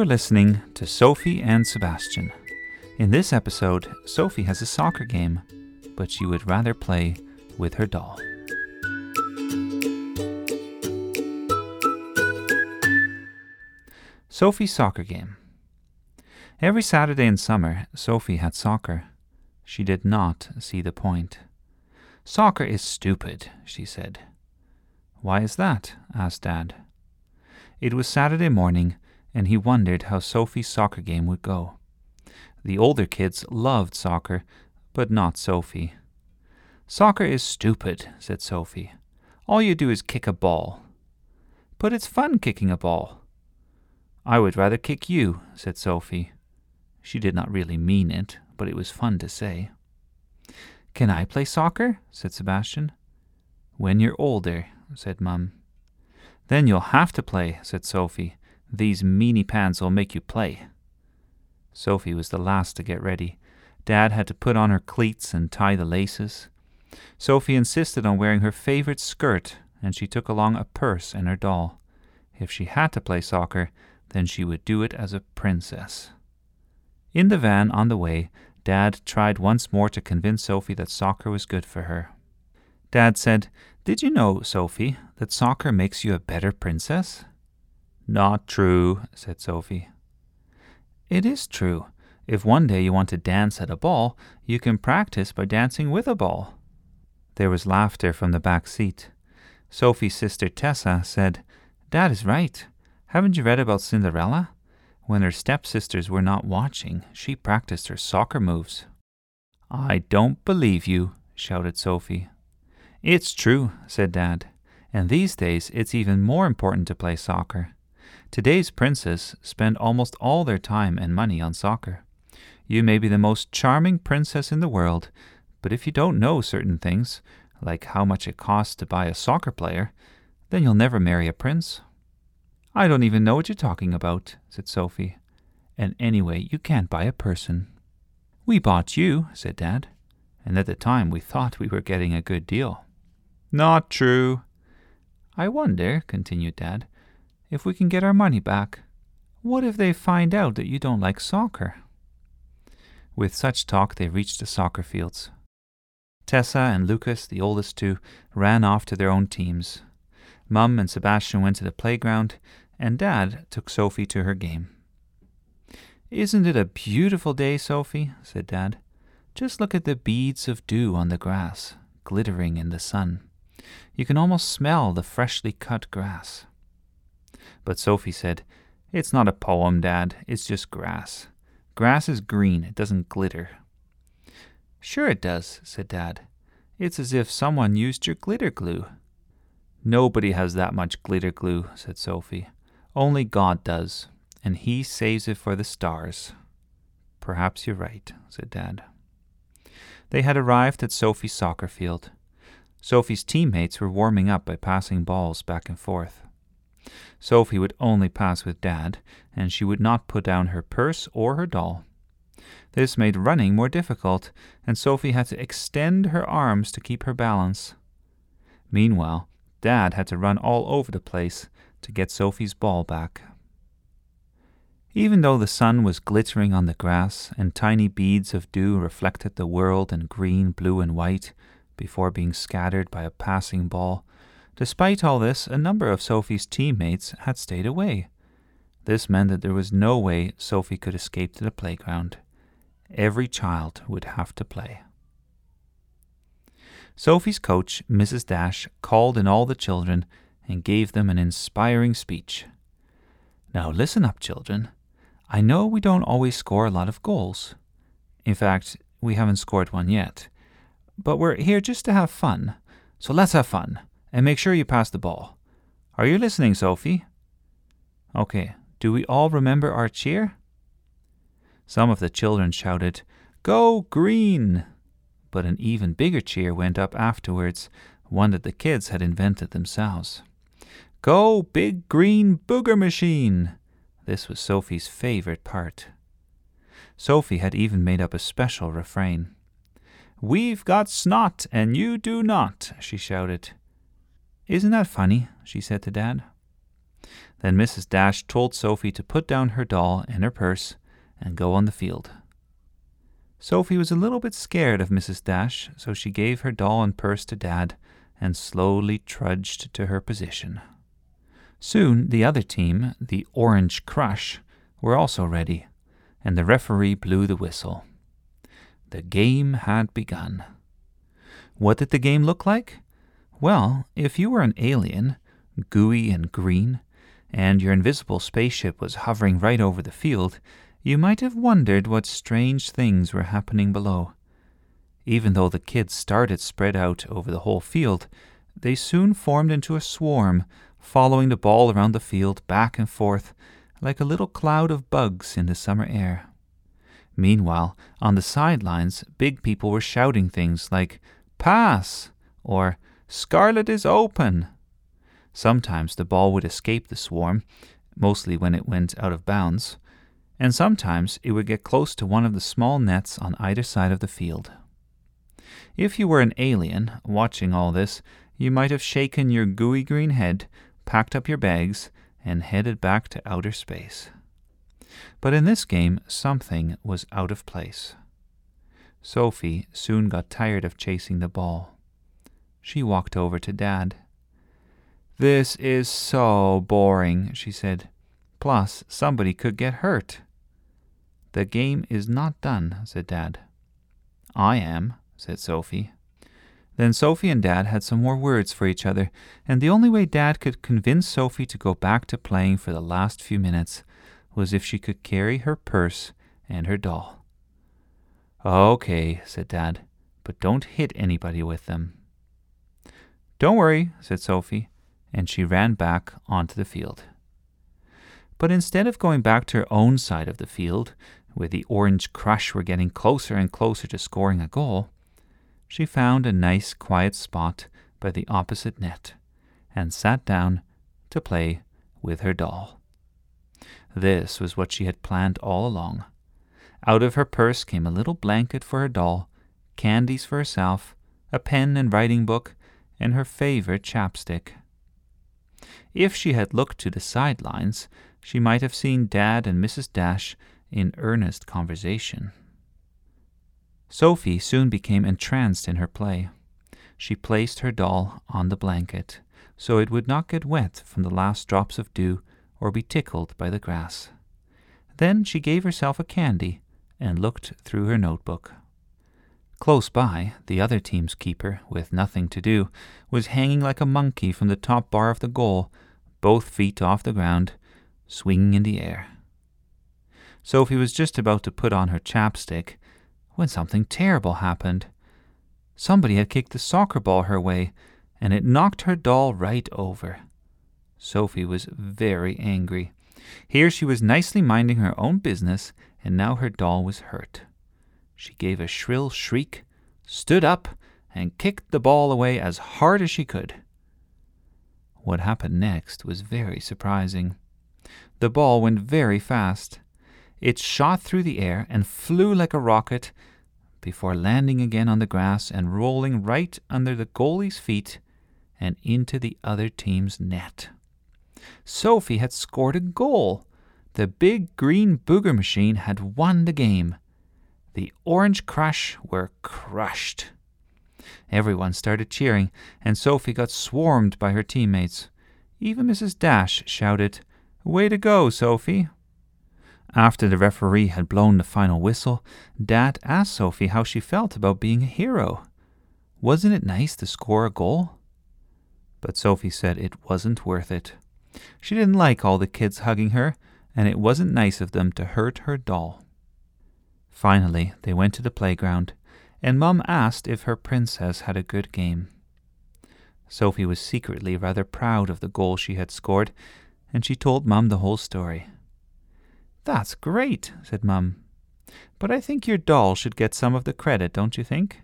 You are listening to Sophie and Sebastian. In this episode, Sophie has a soccer game, but she would rather play with her doll. Sophie's soccer game. Every Saturday in summer, Sophie had soccer. She did not see the point. Soccer is stupid, she said. Why is that? asked Dad. It was Saturday morning, and he wondered how Sophie's soccer game would go. The older kids loved soccer, but not Sophie. Soccer is stupid, said Sophie. All you do is kick a ball. But it's fun kicking a ball. I would rather kick you, said Sophie. She did not really mean it, but it was fun to say. Can I play soccer? said Sebastian. When you're older, said Mum. Then you'll have to play, said Sophie. These meanie pants will make you play. Sophie was the last to get ready. Dad had to put on her cleats and tie the laces. Sophie insisted on wearing her favorite skirt, and she took along a purse and her doll. If she had to play soccer, then she would do it as a princess. In the van on the way, Dad tried once more to convince Sophie that soccer was good for her. Dad said, Did you know, Sophie, that soccer makes you a better princess? Not true, said Sophie. It is true. If one day you want to dance at a ball, you can practice by dancing with a ball. There was laughter from the back seat. Sophie's sister Tessa said, Dad is right. Haven't you read about Cinderella? When her stepsisters were not watching, she practiced her soccer moves. I don't believe you, shouted Sophie. It's true, said Dad. And these days it's even more important to play soccer. Today's princes spend almost all their time and money on soccer. You may be the most charming princess in the world, but if you don't know certain things, like how much it costs to buy a soccer player, then you'll never marry a prince. I don't even know what you're talking about, said Sophie. And anyway, you can't buy a person. We bought you, said Dad, and at the time we thought we were getting a good deal. Not true. I wonder, continued Dad, if we can get our money back. What if they find out that you don't like soccer? With such talk, they reached the soccer fields. Tessa and Lucas, the oldest two, ran off to their own teams. Mum and Sebastian went to the playground, and Dad took Sophie to her game. Isn't it a beautiful day, Sophie? said Dad. Just look at the beads of dew on the grass, glittering in the sun. You can almost smell the freshly cut grass. But Sophie said, It's not a poem, Dad. It's just grass. Grass is green. It doesn't glitter. Sure it does, said Dad. It's as if someone used your glitter glue. Nobody has that much glitter glue, said Sophie. Only God does, and He saves it for the stars. Perhaps you're right, said Dad. They had arrived at Sophie's soccer field. Sophie's teammates were warming up by passing balls back and forth. Sophie would only pass with Dad, and she would not put down her purse or her doll. This made running more difficult, and Sophie had to extend her arms to keep her balance. Meanwhile, Dad had to run all over the place to get Sophie's ball back. Even though the sun was glittering on the grass and tiny beads of dew reflected the world in green, blue, and white before being scattered by a passing ball, despite all this, a number of Sophie's teammates had stayed away. This meant that there was no way Sophie could escape to the playground. Every child would have to play. Sophie's coach, Mrs. Dash, called in all the children and gave them an inspiring speech. Now listen up, children. I know we don't always score a lot of goals. In fact, we haven't scored one yet. But we're here just to have fun. So let's have fun and make sure you pass the ball. Are you listening, Sophie? Okay, do we all remember our cheer? Some of the children shouted, Go green! But an even bigger cheer went up afterwards, one that the kids had invented themselves. Go, big green booger machine! This was Sophie's favorite part. Sophie had even made up a special refrain. We've got snot and you do not, she shouted. Isn't that funny? she said to Dad. Then Mrs. Dash told Sophie to put down her doll and her purse and go on the field. Sophie was a little bit scared of Mrs. Dash, so she gave her doll and purse to Dad and slowly trudged to her position. Soon the other team, the Orange Crush, were also ready, and the referee blew the whistle. The game had begun. What did the game look like? Well, if you were an alien, gooey and green, and your invisible spaceship was hovering right over the field, you might have wondered what strange things were happening below. Even though the kids started spread out over the whole field, they soon formed into a swarm, following the ball around the field back and forth like a little cloud of bugs in the summer air. Meanwhile, on the sidelines, big people were shouting things like, Pass! or Scarlet is open! Sometimes the ball would escape the swarm, mostly when it went out of bounds, and sometimes it would get close to one of the small nets on either side of the field. If you were an alien watching all this, you might have shaken your gooey green head, packed up your bags, and headed back to outer space. But in this game, something was out of place. Sophie soon got tired of chasing the ball. She walked over to Dad. This is so boring, she said. Plus, somebody could get hurt. The game is not done, said Dad. I am, said Sophie. Then Sophie and Dad had some more words for each other, and the only way Dad could convince Sophie to go back to playing for the last few minutes was if she could carry her purse and her doll. Okay, said Dad, but don't hit anybody with them. Don't worry, said Sophie, and she ran back onto the field. But instead of going back to her own side of the field, where the Orange Crush were getting closer and closer to scoring a goal, she found a nice quiet spot by the opposite net and sat down to play with her doll. This was what she had planned all along. Out of her purse came a little blanket for her doll, candies for herself, a pen and writing book, and her favorite chapstick. If she had looked to the sidelines, she might have seen Dad and Mrs. Dash in earnest conversation. Sophie soon became entranced in her play. She placed her doll on the blanket so it would not get wet from the last drops of dew or be tickled by the grass. Then she gave herself a candy and looked through her notebook. Close by, the other team's keeper, with nothing to do, was hanging like a monkey from the top bar of the goal, both feet off the ground, swinging in the air. Sophie was just about to put on her chapstick when something terrible happened. Somebody had kicked the soccer ball her way, and it knocked her doll right over. Sophie was very angry. Here she was nicely minding her own business, and now her doll was hurt. She gave a shrill shriek, stood up, and kicked the ball away as hard as she could. What happened next was very surprising. The ball went very fast. It shot through the air and flew like a rocket before landing again on the grass and rolling right under the goalie's feet and into the other team's net. Sophie had scored a goal. The big green booger machine had won the game. The Orange Crush were crushed. Everyone started cheering, and Sophie got swarmed by her teammates. Even Mrs. Dash shouted, Way to go, Sophie! After the referee had blown the final whistle, Dad asked Sophie how she felt about being a hero. Wasn't it nice to score a goal? But Sophie said it wasn't worth it. She didn't like all the kids hugging her, and it wasn't nice of them to hurt her doll. Finally, they went to the playground, and Mum asked if her princess had a good game. Sophie was secretly rather proud of the goal she had scored, and she told Mum the whole story. That's great, said Mum. But I think your doll should get some of the credit, don't you think?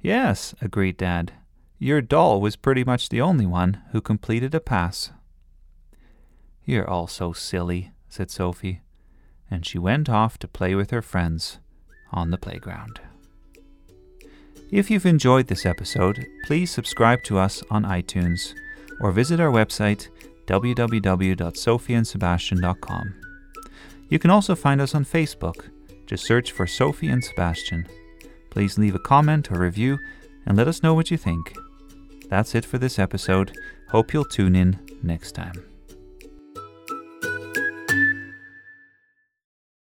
Yes, agreed Dad. Your doll was pretty much the only one who completed a pass. You're all so silly, said Sophie, and she went off to play with her friends on the playground. If you've enjoyed this episode, please subscribe to us on iTunes or visit our website www.sophieandsebastian.com. You can also find us on Facebook. Just search for Sophie and Sebastian. Please leave a comment or review and let us know what you think. That's it for this episode. Hope you'll tune in next time.